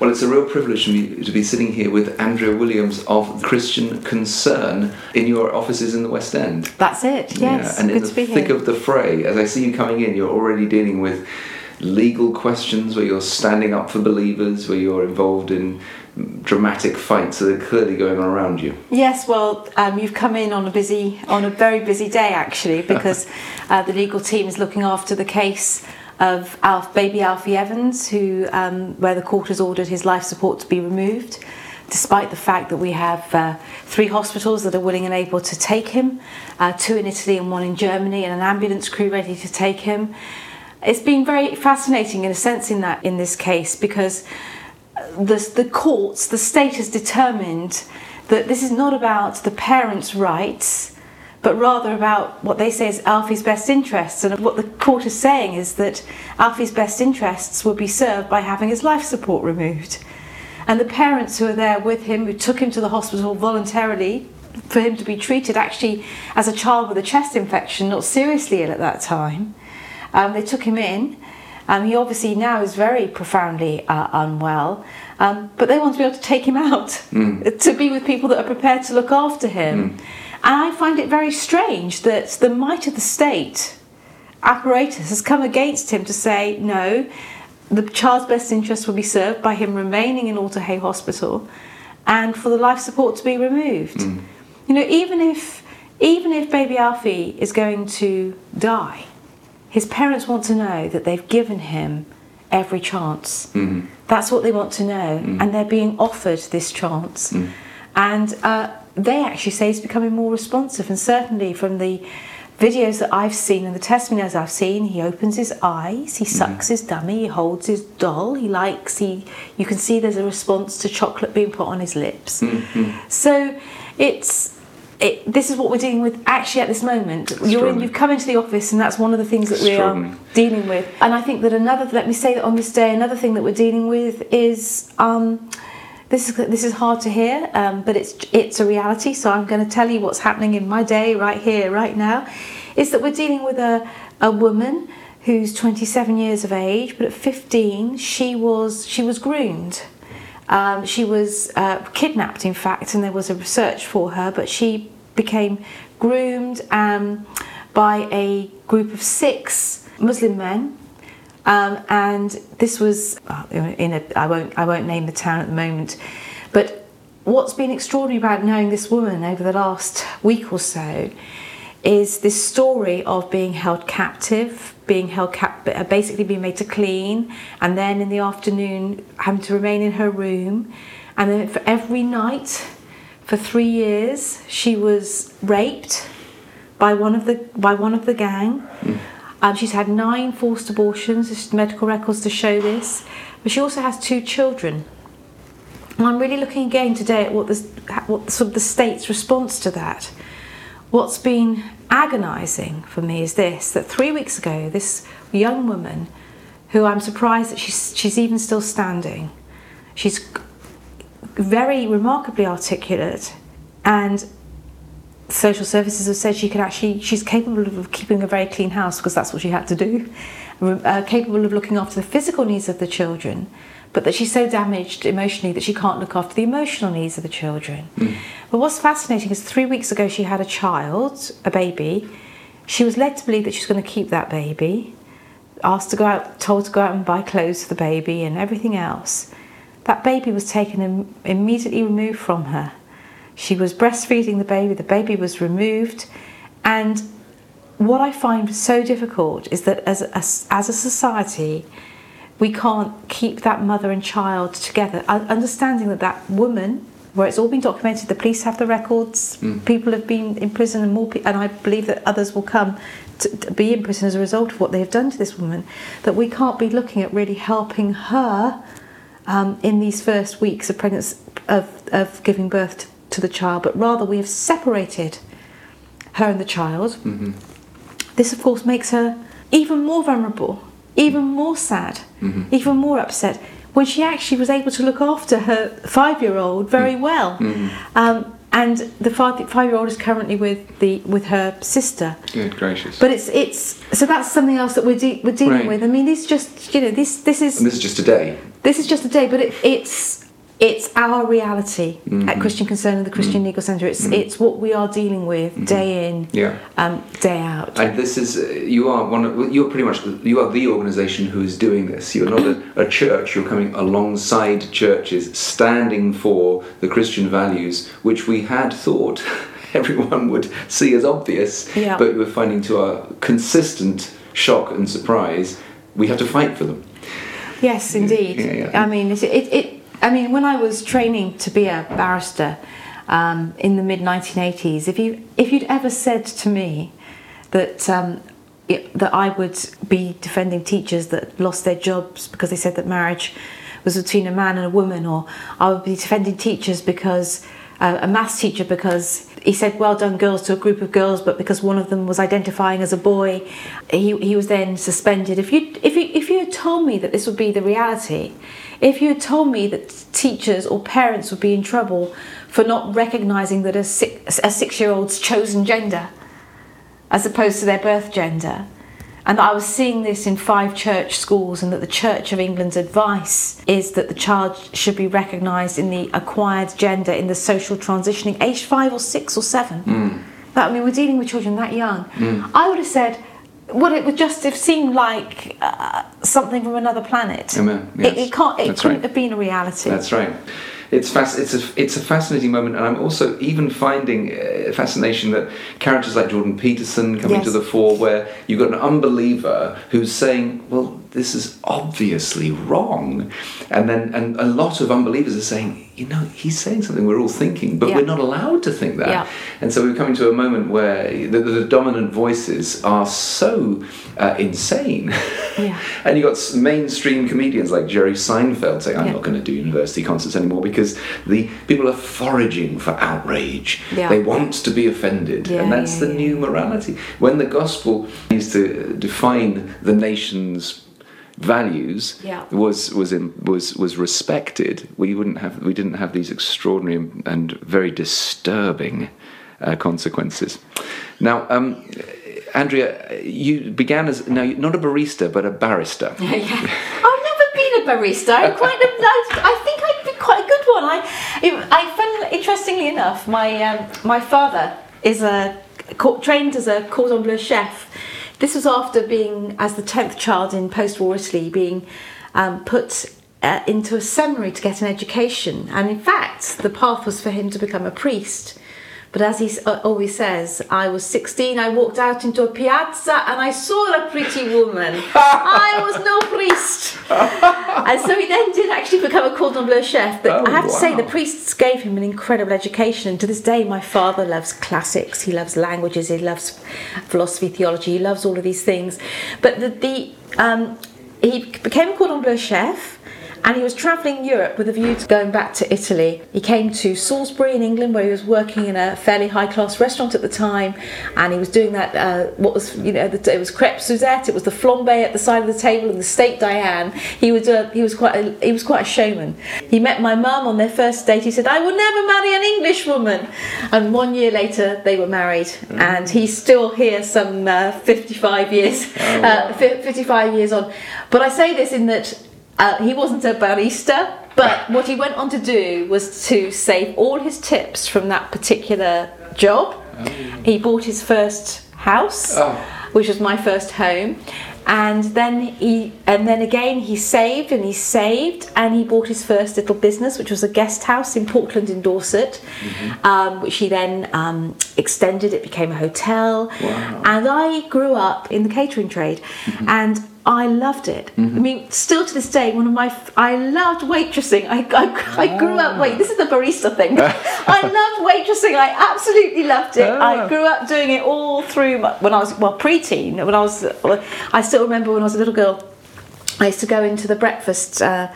Well, it's a real privilege for me to be sitting here with Andrea Williams of Christian Concern in your offices in the West End. That's it, yes. Yeah, and Good in to the be thick here. of the fray, as I see you coming in, you're already dealing with legal questions where you're standing up for believers, where you're involved in dramatic fights that are clearly going on around you. Yes, well, um, you've come in on a busy, on a very busy day actually, because uh, the legal team is looking after the case of Alf, baby Alfie Evans, who, um, where the court has ordered his life support to be removed, despite the fact that we have uh, three hospitals that are willing and able to take him, uh, two in Italy and one in Germany, and an ambulance crew ready to take him. It's been very fascinating in a sense in that in this case because the, the courts, the state has determined that this is not about the parents' rights, but rather about what they say is Alfie's best interests. And what the court is saying is that Alfie's best interests would be served by having his life support removed. And the parents who are there with him, who took him to the hospital voluntarily for him to be treated, actually as a child with a chest infection, not seriously ill at that time, um, they took him in. Um, he obviously now is very profoundly uh, unwell, um, but they want to be able to take him out to be with people that are prepared to look after him. And I find it very strange that the might of the state apparatus has come against him to say no, the child's best interest will be served by him remaining in Alder Hey Hospital, and for the life support to be removed. Mm. You know, even if even if baby Alfie is going to die, his parents want to know that they've given him every chance. Mm-hmm. That's what they want to know, mm. and they're being offered this chance. Mm. And uh, they actually say he's becoming more responsive, and certainly from the videos that I've seen and the testimonies I've seen, he opens his eyes, he sucks his dummy, he holds his doll, he likes, he you can see there's a response to chocolate being put on his lips. So it's it, this is what we're dealing with actually at this moment. You're in, you've come into the office, and that's one of the things that we are dealing with. And I think that another, let me say that on this day, another thing that we're dealing with is um, this is this is hard to hear, um, but it's it's a reality. So I'm going to tell you what's happening in my day right here, right now. Is that we're dealing with a a woman who's 27 years of age, but at 15 she was she was groomed. Um, she was uh, kidnapped, in fact, and there was a search for her, but she became groomed um, by a group of six Muslim men. Um, and this was in a I won't I won't name the town at the moment, but what's been extraordinary about knowing this woman over the last week or so is this story of being held captive, being held cap- basically being made to clean, and then in the afternoon having to remain in her room, and then for every night for three years she was raped by one of the by one of the gang. Um, she's had nine forced abortions. There's medical records to show this, but she also has two children. And I'm really looking again today at what what sort of the state's response to that. What's been agonising for me is this: that three weeks ago, this young woman, who I'm surprised that she's she's even still standing, she's very remarkably articulate, and social services have said she can actually she's capable of keeping a very clean house because that's what she had to do. Uh, capable of looking after the physical needs of the children but that she's so damaged emotionally that she can't look after the emotional needs of the children. But what's fascinating is three weeks ago she had a child a baby. She was led to believe that she's going to keep that baby asked to go out told to go out and buy clothes for the baby and everything else. That baby was taken and immediately removed from her she was breastfeeding the baby, the baby was removed. And what I find so difficult is that as a, as a society, we can't keep that mother and child together. Understanding that that woman, where it's all been documented, the police have the records, people have been in prison, and more, pe- and I believe that others will come to, to be in prison as a result of what they have done to this woman. That we can't be looking at really helping her um, in these first weeks of pregnancy, of, of giving birth to, the child, but rather we have separated her and the child. Mm-hmm. This, of course, makes her even more vulnerable, even more sad, mm-hmm. even more upset when she actually was able to look after her five year old very mm-hmm. well. Um, and the five five year old is currently with the with her sister. Good gracious. But it's it's so that's something else that we're de- we're dealing Right. with. I mean, this just you know this this is and this is just a day. this is just a day, but it, it's it's our reality Mm-hmm. at Christian Concern and the Christian Legal Centre. It's it's what we are dealing with day in, Mm-hmm. Yeah. um, day out. And this is uh, you are one. Of, you're pretty much you are the organisation who is doing this. You're not a, a church. You're coming alongside churches, standing for the Christian values, which we had thought everyone would see as obvious. Yeah. But we're finding to our consistent shock and surprise, we have to fight for them. Yes, indeed. yeah. I mean, it, it, it. I mean, when I was training to be a barrister um, in the mid 1980s, if you if you'd ever said to me that um, it, that I would be defending teachers that lost their jobs because they said that marriage was between a man and a woman, or I would be defending teachers because uh, a maths teacher because he said well done girls to a group of girls but because one of them was identifying as a boy he, he was then suspended. If you if you if you had told me that this would be the reality if you had told me that teachers or parents would be in trouble for not recognizing that a six, a 6 year old's chosen gender as opposed to their birth gender and that I was seeing this in five church schools, and that the Church of England's advice is that the child should be recognised in the acquired gender in the social transitioning, aged five or six or seven. Hmm. That I mean, we're dealing with children that young. Hmm. I would have said, well, it would just have seemed like uh, something from another planet. Amen. It, Yes. it can't. It That's couldn't right. have been a reality. That's right. It's fas- It's a it's a fascinating moment, and I'm also even finding uh, fascination that characters like Jordan Peterson coming Yes. to the fore, where you've got an unbeliever who's saying, "Well, this is obviously wrong," and then and a lot of unbelievers are saying, "You know, he's saying something we're all thinking, but Yeah. we're not allowed to think that." Yeah. And so we're coming to a moment where the, the dominant voices are so uh, insane. Yeah. and you've got mainstream comedians like Jerry Seinfeld saying, "I'm not going to do university concerts anymore because the people are foraging for outrage. They want to be offended, and that's the new morality. When the gospel used to define the nation's values Yeah. was was in, was was respected we wouldn't have we didn't have these extraordinary and very disturbing uh, consequences now um, Andrea you began as now not a barista but a barrister Yeah. I've never been a barista. I quite, I, I think I'd be quite a good one. I, I interestingly enough, my um, my father is a trained as a cordon bleu chef. This was after being, as the tenth child in post-war Italy, being um, put uh, into a seminary to get an education, and in fact, the path was for him to become a priest. But as he uh, always says, I was 16, I walked out into a piazza and I saw a pretty woman. I was no priest. and so he then did actually become a cordon bleu chef. But Oh, I have to say, the priests gave him an incredible education. And to this day, my father loves classics, he loves languages, he loves philosophy, theology, he loves all of these things. But the, the um, he became a cordon bleu chef and he was travelling Europe with a view to going back to Italy. He came to Salisbury in England, where he was working in a fairly high class restaurant at the time, and he was doing that. Uh, what was you know, the, it was crepe Suzette, it was the flambe at the side of the table, and the steak Diane. He was uh, he was quite a, he was quite a showman. He met my mum on their first date. He said, "I will never marry an English woman," and one year later they were married, and he's still here some uh, 55 years, uh, fi- 55 years on. But I say this in that. Uh, he wasn't a barista, but what he went on to do was to save all his tips from that particular job. He bought his first house, Oh. which was my first home, and then he and then again he saved and he saved and he bought his first little business, which was a guest house in Portland in Dorset, um, which he then um, extended. It became a hotel, Wow. and I grew up in the catering trade, and I loved it. I mean, still to this day, one of my f- I loved waitressing. I, I, I grew up. Wait, this is the barista thing. I loved waitressing. I absolutely loved it. Ah. I grew up doing it all through my, when I was well preteen. When I was, I still remember when I was a little girl. I used to go into the breakfast uh,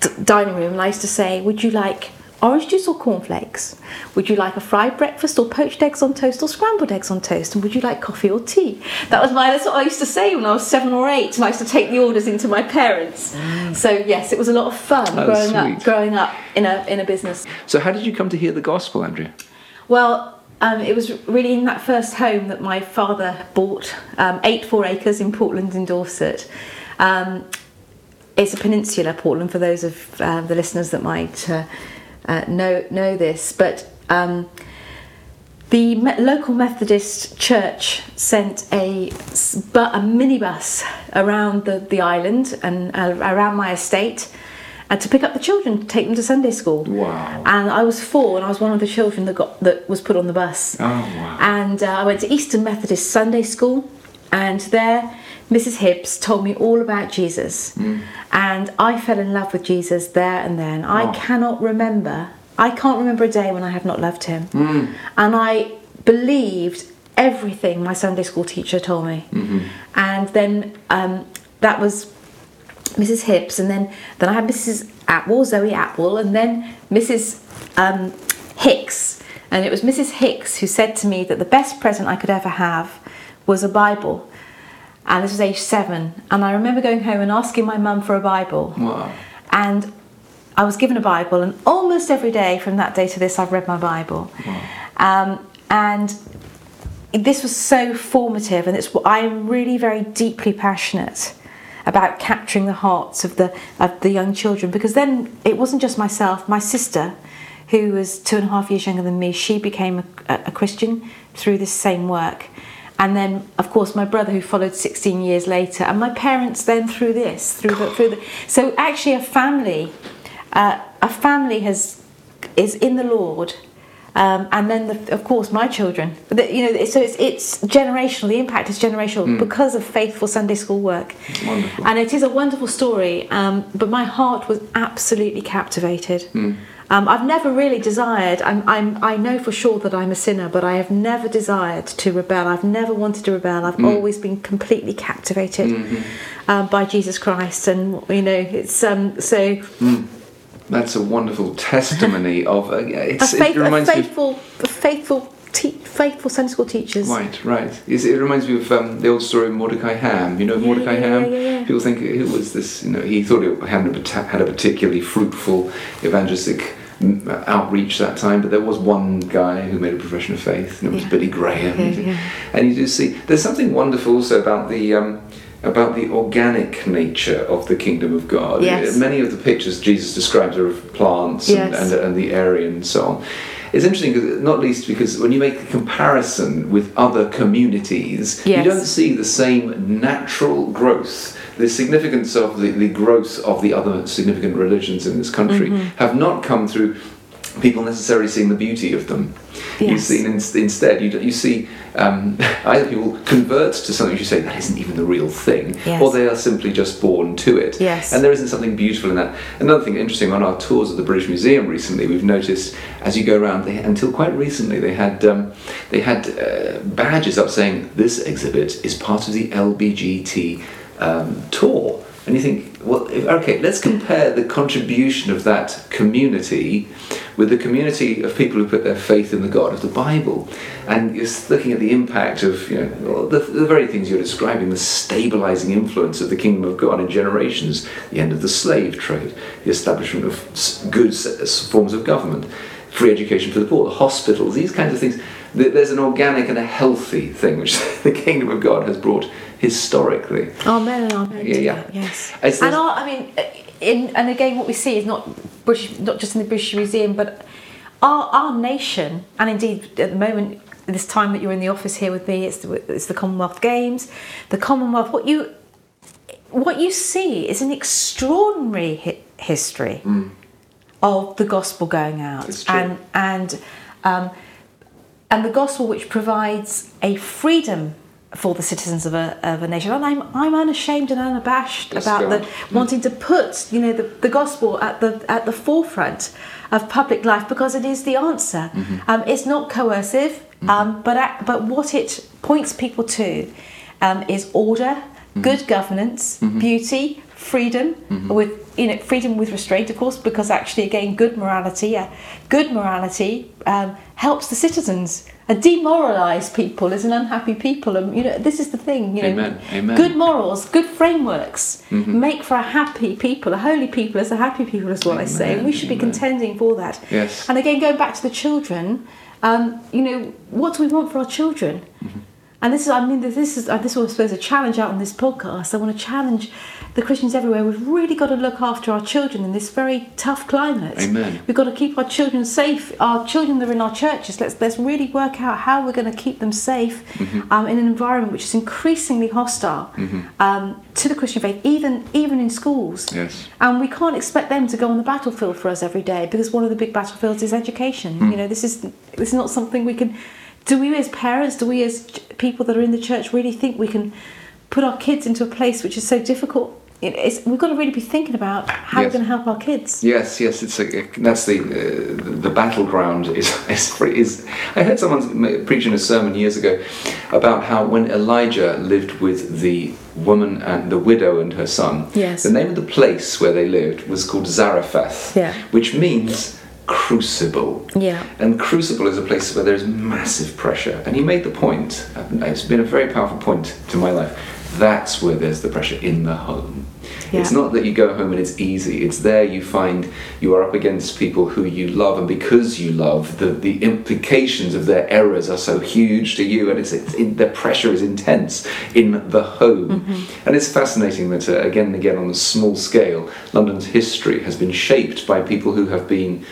d- dining room and I used to say, "Would you like?" Orange juice or cornflakes? Would you like a fried breakfast or poached eggs on toast or scrambled eggs on toast? And would you like coffee or tea? That was my that's what I used to say when I was seven or eight, and I used to take the orders into my parents. So yes, it was a lot of fun Oh, growing sweet. up growing up in a in a business. so how did you come to hear the gospel Andrea Well, um, it was really in that first home that my father bought, um, eight four acres in Portland in Dorset. Um, it's a peninsula, Portland, for those of uh, the listeners that might uh, uh, know know this. But um, the Me- local Methodist church sent a, s- bu- a minibus around the, the island and uh, around my estate and to pick up the children to take them to Sunday school. Wow. And I was four, and I was one of the children that got that was put on the bus. Oh, wow. And uh, I went to Easton Methodist Sunday School, and there Mrs. Hibbs told me all about Jesus. And I fell in love with Jesus there and then. I Oh. cannot remember, I can't remember a day when I have not loved him. And I believed everything my Sunday school teacher told me. And then um, that was Mrs. Hibbs, and then then I had Mrs. Atwell, Zoe Atwell, and then Mrs. Um, Hicks. And it was Mrs. Hicks who said to me that the best present I could ever have was a Bible. And this was age seven. And I remember going home and asking my mum for a Bible. Wow. And I was given a Bible, and almost every day from that day to this, I've read my Bible. Um, and this was so formative, and it's I'm really very deeply passionate about capturing the hearts of the of the young children because then it wasn't just myself, my sister, who was two and a half years younger than me, she became a, a Christian through this same work. And then, of course, my brother, who followed 16 years later, and my parents then through this, through the, through the. So actually, a family, uh, a family has is in the Lord, um, and then the, of course my children. The- you know, so it's it's generational. The impact is generational because of faithful Sunday school work, and it is a wonderful story. Um, but my heart was absolutely captivated. Um, I've never really desired. I'm, I'm. I know for sure that I'm a sinner, but I have never desired to rebel. I've never wanted to rebel. I've always been completely captivated um, by Jesus Christ, and you know, it's um, so. That's a wonderful testimony of. Uh, a, it's, faith, it a. Of, faithful, a faithful, te- faithful Sunday school teachers. right, right. It's, it reminds me of um, the old story of Mordecai Ham. You know Yeah, Mordecai yeah, Ham. yeah. People think who was this? You know, he thought it hadn't a had a particularly fruitful evangelistic mm, outreach that time, but there was one guy who made a profession of faith, and it was Yeah. Billy Graham. Yeah, yeah. And you do see there's something wonderful also about the. Um, about the organic nature of the kingdom of God. Yes. Many of the pictures Jesus describes are of plants and, and, and the area and so on. It's interesting, not least because when you make a comparison with other communities, Yes. you don't see the same natural growth. The significance of the, the growth of the other significant religions in this country Mm-hmm. have not come through people necessarily seeing the beauty of them. You Yes. see, in, instead, you, you see um, either people convert to something you say that isn't even the real thing, Yes. or they are simply just born to it. Yes. And there isn't something beautiful in that. Another thing interesting on our tours of the British Museum recently, we've noticed as you go around, they, until quite recently, they had um, they had uh, badges up saying this exhibit is part of the LBGT um, tour. And you think, well, if, okay, let's compare the contribution of that community with the community of people who put their faith in the God of the Bible. And you're looking at the impact of, you know, the, the very things you're describing, the stabilizing influence of the kingdom of God in generations, the end of the slave trade, the establishment of good forms of government, free education for the poor, the hospitals, these kinds of things. There's an organic and a healthy thing which the kingdom of God has brought historically. Amen and amen. Yeah, to yeah. that, Yes. It's- and our, I mean, in and again, what we see is not British, not just in the British Museum, but our our nation, and indeed at the moment, this time that you're in the office here with me, it's the, it's the Commonwealth Games, the Commonwealth. What you what you see is an extraordinary hi- history of the gospel going out, and and um, and the gospel which provides a freedom for the citizens of a, of a nation. And I'm, I'm unashamed and unabashed Yes, about the wanting to put you know the, the gospel at the at the forefront of public life because it is the answer. Mm-hmm. Um, it's not coercive, um, but ac- but what it points people to um, is order, Mm-hmm. good governance, beauty, freedom with you know freedom with restraint, of course, because actually again good morality, uh, good morality um, helps the citizens. A demoralised people is an unhappy people, and you know this is the thing. You know, Amen, amen. good morals, good frameworks make for a happy people. A holy people is a happy people, is what I say. And we should be contending for that. Yes. And again, going back to the children, Um, you know, what do we want for our children? And this is, I mean, this is, this was, I suppose, a challenge out on this podcast. I want to challenge the Christians everywhere. We've really got to look after our children in this very tough climate. Amen. We've got to keep our children safe. Our children that are in our churches. Let's let's really work out how we're going to keep them safe Mm-hmm. um, in an environment which is increasingly hostile um, to the Christian faith, even even in schools. Yes. And we can't expect them to go on the battlefield for us every day because one of the big battlefields is education. Hmm. You know, this is this is not something we can. Do we as parents, do we as people that are in the church really think we can put our kids into a place which is so difficult? It- It's, we've got to really be thinking about how Yes. we're going to help our kids. Yes, yes, it's a, that's the uh, the battleground is is, is. I heard someone preaching a sermon years ago about how when Elijah lived with the woman and the widow and her son, Yes. the name of the place where they lived was called Zarephath, Yeah. which means crucible. Yeah. And crucible is a place where there's massive pressure. And he made the point, point. it's been a very powerful point to my life, that's where there's the pressure in the home. It's not that you go home and it's easy. It's there you find you are up against people who you love, and because you love, the, the implications of their errors are so huge to you, and it's, it's in, the pressure is intense in the home. And it's fascinating that, uh, again and again, on a small scale, London's history has been shaped by people who have been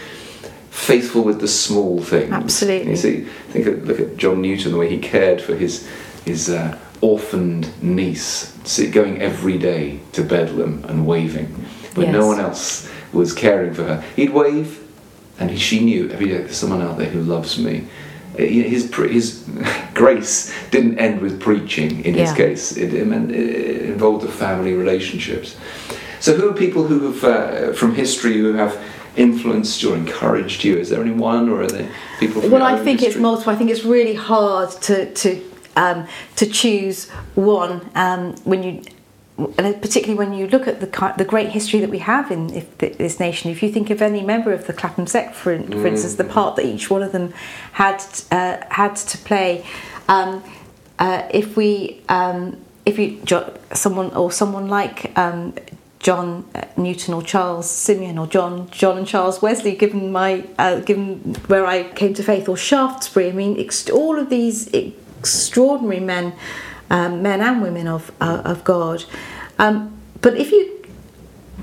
faithful with the small things. Absolutely. You see, think of, look at John Newton, the way he cared for his his uh, orphaned niece, going every day to Bedlam and waving when no one else was caring for her. He'd wave, and he, she knew every day there's someone out there who loves me. Uh, His his grace didn't end with preaching. In his case, it, it, meant, it involved the family relationships. So, who are people who have, uh, from history, who have influenced or encouraged you? Is there anyone, or are there people? From Well, I think it's multiple. I think it's really hard to to um, to choose one um, when you. And particularly when you look at the the great history that we have in if this nation, if you think of any member of the Clapham sect, for, for instance, the part that each one of them had uh, had to play, um, uh, if we um, if you someone or someone like um, John uh, Newton or Charles Simeon or John John and Charles Wesley, given my uh, given where I came to faith, or Shaftesbury. I mean, all of these extraordinary men, um, men and women of uh, of God. Um, but if you,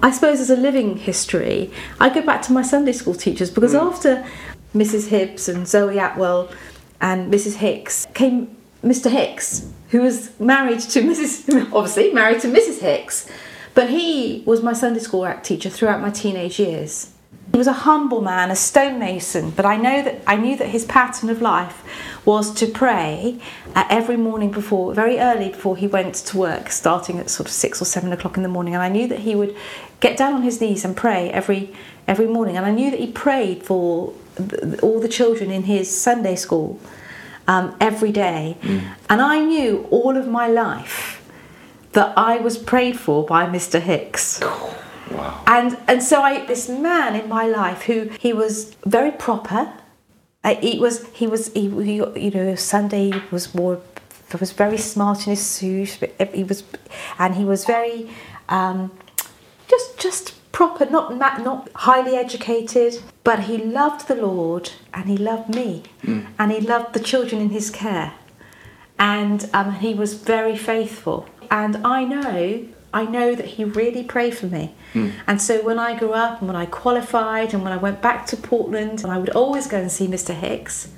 I suppose, as a living history, I go back to my Sunday school teachers because after Mrs. Hibbs and Zoe Atwell and Mrs. Hicks came Mr. Hicks, who was married to Mrs. obviously married to Mrs. Hicks, but he was my Sunday school art teacher throughout my teenage years. He was a humble man, a stonemason, but I know that I knew that his pattern of life was to pray uh, every morning before, very early before he went to work, starting at sort of six or seven o'clock in the morning. And I knew that he would get down on his knees and pray every every morning. And I knew that he prayed for th- all the children in his Sunday school um, every day. And I knew all of my life that I was prayed for by Mr. Hicks. Wow. And and so I this man in my life who he was very proper. Uh, he was he was he, he you know Sunday was more was very smart in his suit. He was and he was very um, just just proper, not not highly educated, but he loved the Lord and he loved me and he loved the children in his care and um, he was very faithful. And I know, I know that he really prayed for me. Hmm. And so when I grew up and when I qualified and when I went back to Portland, and I would always go and see Mr. Hicks.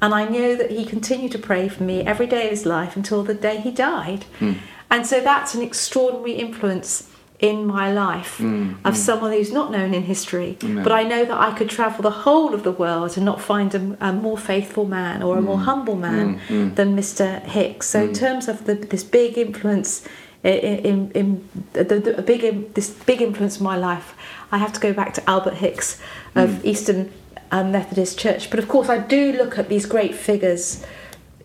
And I knew that he continued to pray for me every day of his life until the day he died. Hmm. And so that's an extraordinary influence in my life hmm. of someone who's not known in history. But I know that I could travel the whole of the world and not find a, a more faithful man or a more humble man than Mr. Hicks. So in terms of the, this big influence in, in, the, the, a big this big influence in my life, I have to go back to Albert Hicks of Easton um, Methodist Church. But of course, I do look at these great figures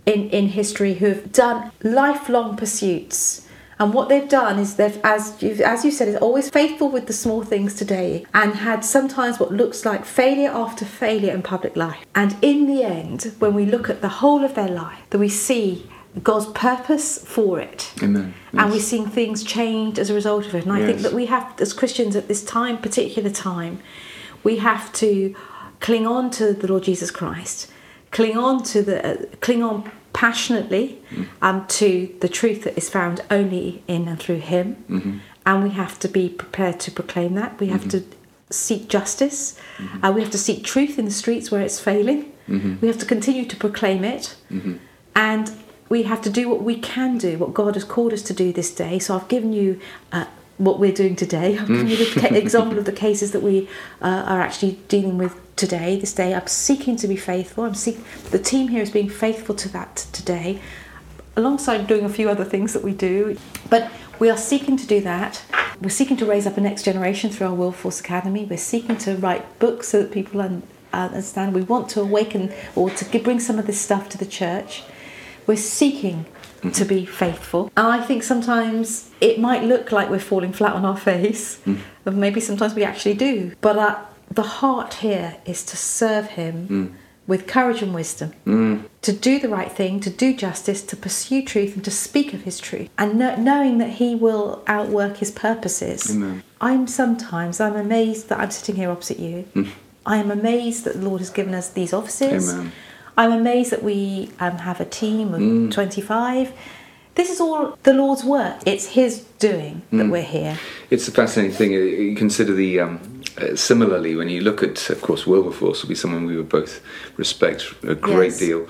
in, in history who have done lifelong pursuits. And what they've done is they've, as you, as you said, is always faithful with the small things today and had sometimes what looks like failure after failure in public life. And in the end, when we look at the whole of their life, that we see God's purpose for it. Amen. And we're seeing things change as a result of it. And I think that we have, as Christians at this time, particular time, we have to cling on to the Lord Jesus Christ, cling on to the uh, cling on passionately um, to the truth that is found only in and through Him, and we have to be prepared to proclaim that. We have to seek justice. Uh, we have to seek truth in the streets where it's failing. We have to continue to proclaim it, and we have to do what we can do, what God has called us to do this day. So I've given you. Uh, what we're doing today. I've given you the example of the cases that we uh, are actually dealing with today, this day. I'm seeking to be faithful. I'm seek- the team here is being faithful to that today, alongside doing a few other things that we do. But we are seeking to do that. We're seeking to raise up a next generation through our Wilberforce Academy. We're seeking to write books so that people un- understand. We want to awaken or to bring some of this stuff to the church. We're seeking to be faithful. And I think sometimes it might look like we're falling flat on our face, and maybe sometimes we actually do. But uh, the heart here is to serve Him with courage and wisdom, to do the right thing, to do justice, to pursue truth, and to speak of His truth, and kno- knowing that He will outwork His purposes. Amen. I'm sometimes I'm amazed that I'm sitting here opposite you. I am amazed that the Lord has given us these offices. Amen. I'm amazed that we um, have a team of 25. This is all the Lord's work. It's His doing that we're here. It's a fascinating thing. Uh, You consider the um, uh, similarly when you look at, of course, Wilberforce will be someone we would both respect a great Yes. deal.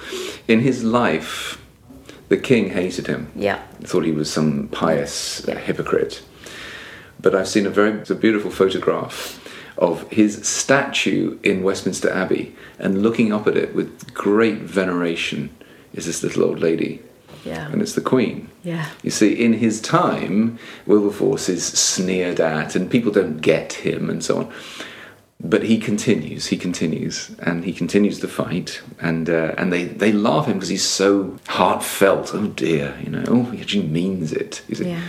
In his life, the king hated him. Yeah. Thought he was some pious uh, Yeah. hypocrite. But I've seen a very it's a beautiful photograph of his statue in Westminster Abbey, and looking up at it with great veneration is this little old lady, Yeah. and it's the Queen. Yeah. You see, in his time, Wilberforce is sneered at, and people don't get him, and so on. But he continues, he continues, and he continues to fight, and uh, and they, they laugh him because he's so heartfelt. Oh dear, you know, oh, he actually means it. You see. Yeah.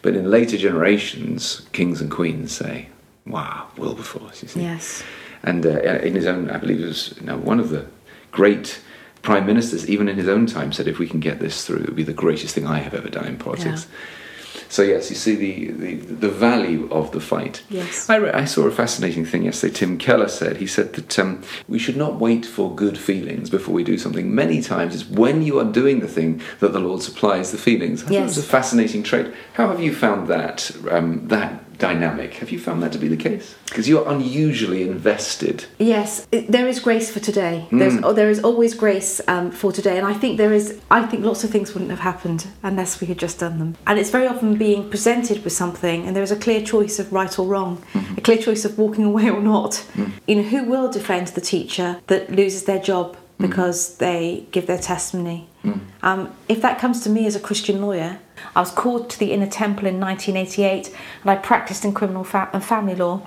But in later generations, kings and queens say, "Wow, Wilberforce." You see. Yes. And uh, in his own, I believe it was you know, one of the great prime ministers, even in his own time, said, if we can get this through, it would be the greatest thing I have ever done in politics. So, yes, you see the, the, the value of the fight. Yes. I, re- I saw a fascinating thing yesterday. Tim Keller said, he said that um, we should not wait for good feelings before we do something. Many times it's when you are doing the thing that the Lord supplies the feelings. I thought it was a fascinating trait. How have you found that, um, that dynamic? Have you found that to be the case? Because you're unusually invested. Yes, it- there is grace for today. There's hmm. oh, there is always grace um, for today, and I think there is. I think lots of things wouldn't have happened unless we had just done them. And it's very often being presented with something, and there is a clear choice of right or wrong, mm-hmm. a clear choice of walking away or not. Mm. You know, who will defend the teacher that loses their job mm. because they give their testimony? Mm. Um, if that comes to me as a Christian lawyer, I was called to the Inner Temple in 1988, and I practiced in criminal fa- and family law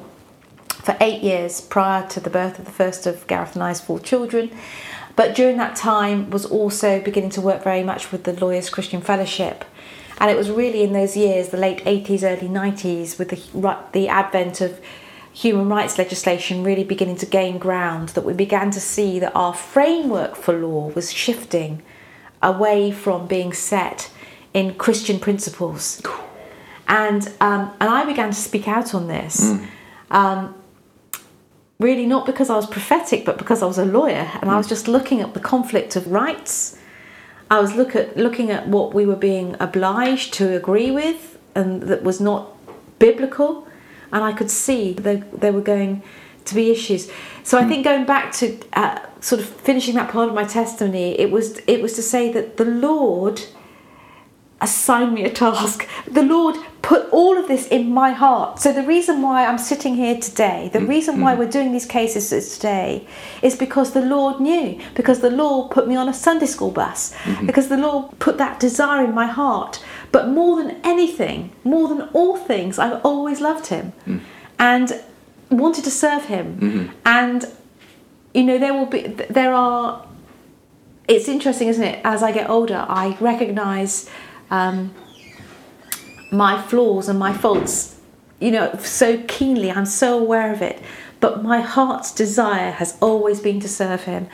for eight years prior to the birth of the first of Gareth and I's four children. But during that time was also beginning to work very much with the Lawyers Christian Fellowship. And it was really in those years, the late 80s, early 90s, with the, the advent of human rights legislation really beginning to gain ground, that we began to see that our framework for law was shifting away from being set in Christian principles. And, um, and I began to speak out on this. Um, really not because I was prophetic, but because I was a lawyer and I was just looking at the conflict of rights. I was look at looking at what we were being obliged to agree with and that was not biblical, and I could see that there were going to be issues. So I think going back to uh, sort of finishing that part of my testimony, it was it was to say that the Lord assigned me a task. The Lord put all of this in my heart. So the reason why I'm sitting here today, the mm, reason why mm. we're doing these cases today, is because the Lord knew, because the Lord put me on a Sunday school bus, mm-hmm. because the Lord put that desire in my heart. But more than anything, more than all things, I've always loved Him, mm. and wanted to serve Him. Mm-hmm. And you know, there will be, there are it's interesting, isn't it? As I get older, I recognise um, my flaws and my faults, you know, so keenly. I'm so aware of it. But my heart's desire has always been to serve Him,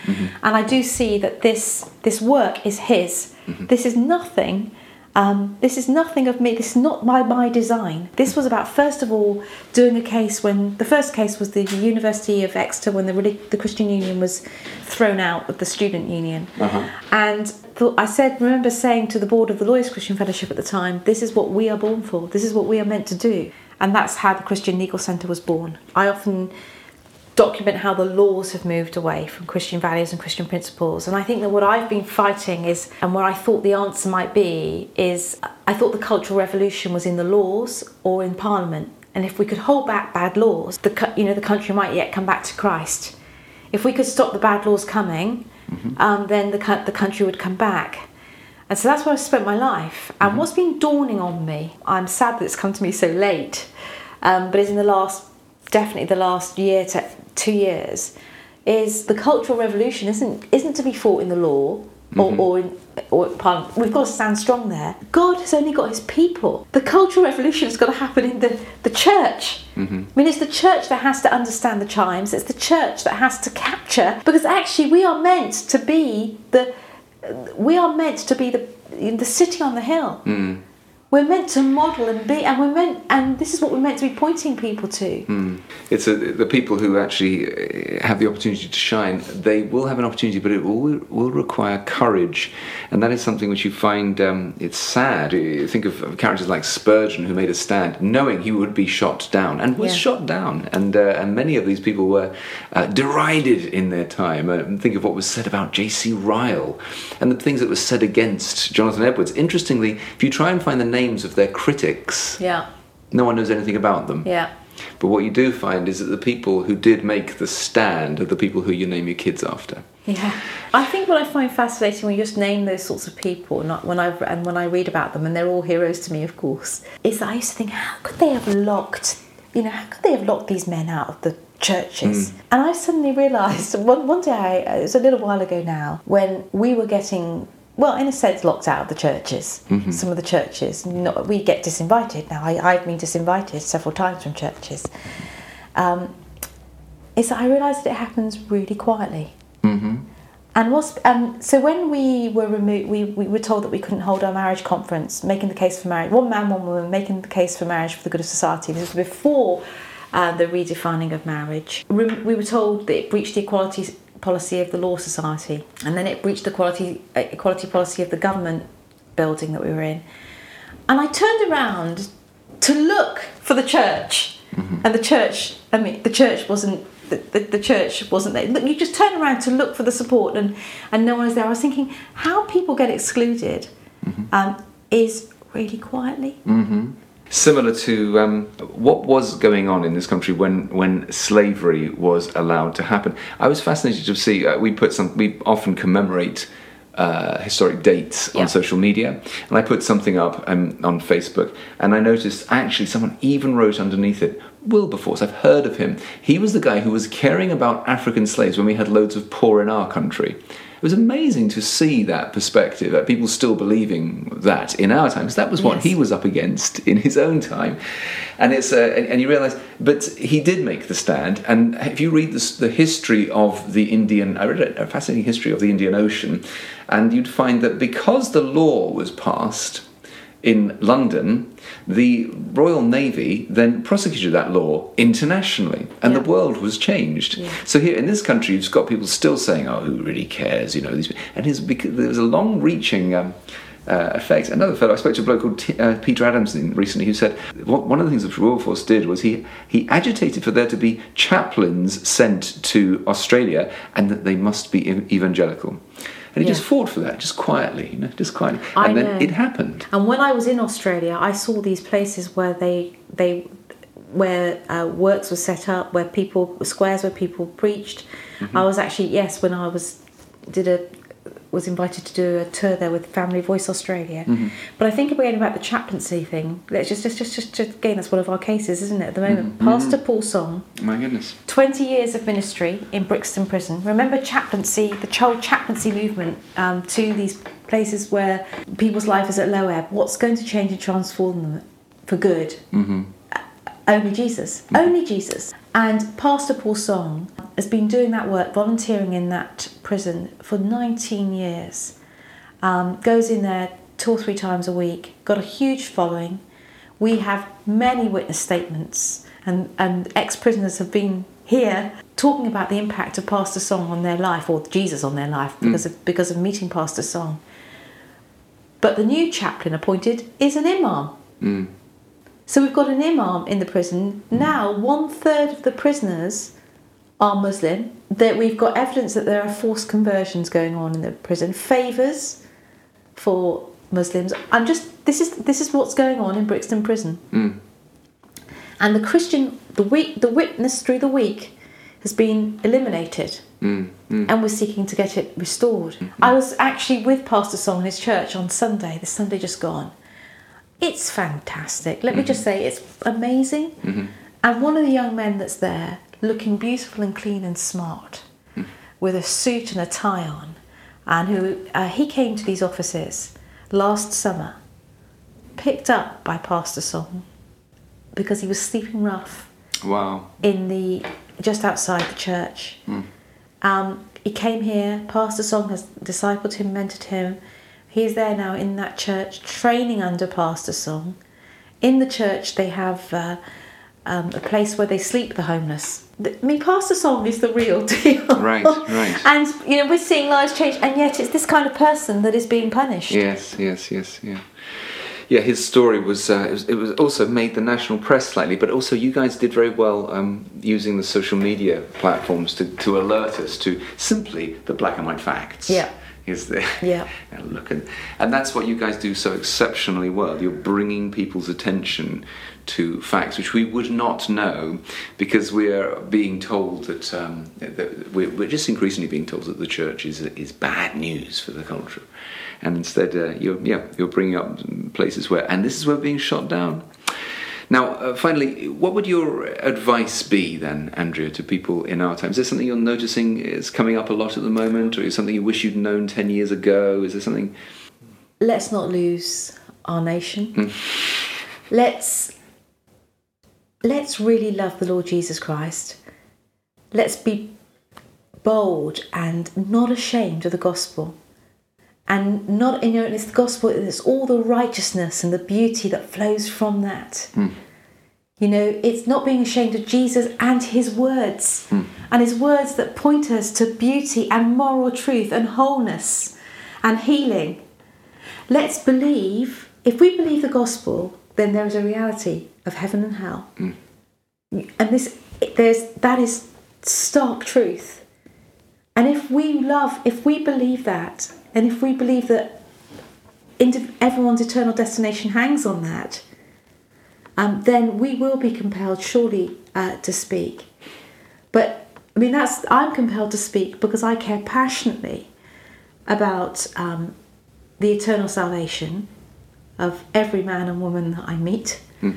and I do see that this this work is His. This is nothing Um, this is nothing of me. This is not my my design. This was about first of all doing a case when the first case was the University of Exeter when the the Christian Union was thrown out of the student union, Uh-huh. and th- I said remember saying to the board of the Lawyers Christian Fellowship at the time, this is what we are born for. This is what we are meant to do, and that's how the Christian Legal Centre was born. I often document how the laws have moved away from Christian values and Christian principles. And I think that what I've been fighting is, and where I thought the answer might be, is I thought the Cultural Revolution was in the laws or in Parliament. And if we could hold back bad laws, the you know the country might yet come back to Christ. If we could stop the bad laws coming, um, then the the country would come back. And so that's where I've spent my life. And what's been dawning on me, I'm sad that it's come to me so late, um, but it's in the last, definitely the last year to two years, is the cultural revolution isn't isn't to be fought in the law or, mm-hmm. or in or in. We've got to stand strong there. God has only got his people. The cultural revolution has got to happen in the, the church. Mm-hmm. I mean, it's the church that has to understand the chimes. It's the church that has to capture because actually we are meant to be the we are meant to be the in the city on the hill. Mm-hmm. We're meant to model and be, and we're meant, and this is what we're meant to be pointing people to. It's a, the people who actually uh, have the opportunity to shine. They will have an opportunity, but it will will require courage, and that is something which you find. Um, it's sad. Think of, characters like Spurgeon, who made a stand, knowing he would be shot down, and was Yeah. shot down. And uh, and many of these people were uh, derided in their time. Uh, think of what was said about J.C. Ryle, and the things that were said against Jonathan Edwards. Interestingly, if you try and find the names of their critics, Yeah, no one knows anything about them. yeah, But what you do find is that the people who did make the stand are the people who you name your kids after. yeah. I think what I find fascinating when you just name those sorts of people, not when I and when I read about them, and they're all heroes to me, of course, is that I used to think, how could they have locked, you know, how could they have locked these men out of the churches? Mm. And I suddenly realised one one day, I, it was a little while ago now, when we were getting. Well, in a sense, locked out of the churches. Some of the churches, not, we get disinvited now. I, I've been disinvited several times from churches. Um, is that I realised that it happens really quietly. And what's um, so when we were removed, we, we were told that we couldn't hold our marriage conference, making the case for marriage. One man, one woman, making the case for marriage for the good of society. This was before uh, the redefining of marriage. We were told that it breached the equality policy of the Law Society, and then it breached the quality, uh, equality policy of the government building that we were in. And I turned around to look for the church, and the church. I mean, the church wasn't. The, the, the church wasn't there. Look, you just turn around to look for the support, and and no one is there. I was thinking how people get excluded um, is really quietly. Similar to um, what was going on in this country when, when slavery was allowed to happen. I was fascinated to see, uh, we put some, we often commemorate uh, historic dates Yeah. on social media, and I put something up um, on Facebook, and I noticed actually someone even wrote underneath it, Wilberforce, I've heard of him. He was the guy who was caring about African slaves when we had loads of poor in our country. It was amazing to see that perspective, that people still believing that in our times. That was what Yes. he was up against in his own time, and it's uh, and, and you realise, but he did make the stand. And if you read the, the history of the Indian, I read a fascinating history of the Indian Ocean, and you'd find that because the law was passed in London, the Royal Navy then prosecuted that law internationally, and Yeah. the world was changed. Yeah. So here in this country, you've got people still saying, "Oh, who really cares?" You know, these and his because there was a long-reaching. Um, uh, effect. Another fellow, I spoke to a bloke called T- uh, Peter Adams recently, who said one one of the things the Royal Force did was he he agitated for there to be chaplains sent to Australia and that they must be evangelical, and he Yeah. just fought for that, just quietly, you know, just quietly, I and then know. it happened. And when I was in Australia, I saw these places where they they where uh, works were set up, where people squares where people preached. I was actually yes when I was did a was invited to do a tour there with Family Voice Australia. But I think again about the chaplaincy thing. Let's just just just just, just again that's one of our cases, isn't it? At the moment, Pastor Paul Song. My goodness. 20 years of ministry in Brixton Prison. Remember chaplaincy, the child chaplaincy movement um, to these places where people's life is at low ebb. What's going to change and transform them for good? Mm-hmm. Only Jesus. Only Jesus. And Pastor Paul Song has been doing that work, volunteering in that prison for 19 years. Um, goes in there two or three times a week, got a huge following. We have many witness statements, and, and ex prisoners have been here talking about the impact of Pastor Song on their life, or Jesus on their life, because, of, because of meeting Pastor Song. But the new chaplain appointed is an imam. Mm. So we've got an imam in the prison. Now, one third of the prisoners are Muslim. That we've got evidence that there are forced conversions going on in the prison. Favors for Muslims. I'm just this is this is what's going on in Brixton Prison. Mm. And the Christian the week the witness through the week has been eliminated. Mm. Mm. And we're seeking to get it restored. I was actually with Pastor Song in his church on Sunday, the Sunday just gone. It's fantastic. Let me just say, it's amazing. And one of the young men that's there, looking beautiful and clean and smart, with a suit and a tie on, and who uh, he came to these offices last summer, picked up by Pastor Song because he was sleeping rough Wow. in the just outside the church. Um, he came here. Pastor Song has discipled him, mentored him. He's there now in that church, training under Pastor Song. In the church, they have uh, um, a place where they sleep the homeless. I mean, Pastor Song is the real deal. Right, right. And you know, we're seeing lives change, and yet it's this kind of person that is being punished. Yes, yes, yes, yeah. Yeah, his story was, uh, it was it was also made the national press slightly, but also you guys did very well um, using the social media platforms to, to alert us to simply the black and white facts. Yeah. Is there? Yeah. And look, and, and that's what you guys do so exceptionally well. You're bringing people's attention to facts which we would not know because we're being told that, um, that we're, we're just increasingly being told that the church is is bad news for the culture, and instead uh, you're yeah you're bringing up places where and this is where we're being shot down. Now, uh, finally, what would your advice be then, Andrea, to people in our time? Is there something you're noticing is coming up a lot at the moment, or is something you wish you'd known ten years ago? Is there something? let's not lose our nation. let's let's really love the Lord Jesus Christ. Let's be bold and not ashamed of the gospel. And not you know, it's the gospel, it's all the righteousness and the beauty that flows from that. Hmm. You know, it's not being ashamed of Jesus and his words, hmm. and his words that point us to beauty and moral truth and wholeness and healing. Let's believe, if we believe the gospel, then there is a reality of heaven and hell. And this there's that is stark truth. And if we love, if we believe that, and if we believe that everyone's eternal destination hangs on that, um, then we will be compelled, surely, uh, to speak. But I mean, that's I'm compelled to speak because I care passionately about um, the eternal salvation of every man and woman that I meet, hmm.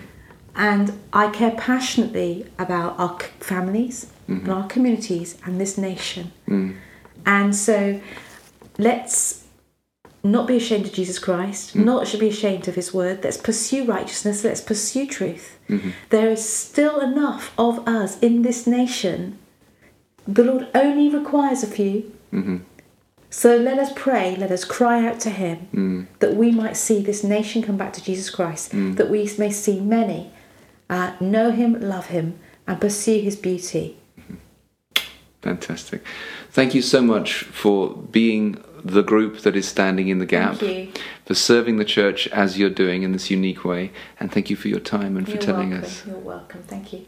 and I care passionately about our families, hmm. and our communities, and this nation. Hmm. And so, let's not be ashamed of Jesus Christ, not should be ashamed of his word. Let's pursue righteousness, let's pursue truth. There is still enough of us in this nation. The Lord only requires a few. So let us pray, let us cry out to him that we might see this nation come back to Jesus Christ, that we may see many uh, know him, love him, and pursue his beauty. Fantastic. Thank you so much for being the group that is standing in the gap, Thank you. for serving the church as you're doing in this unique way, and thank you for your time and for You're telling welcome. us. You're welcome. Thank you.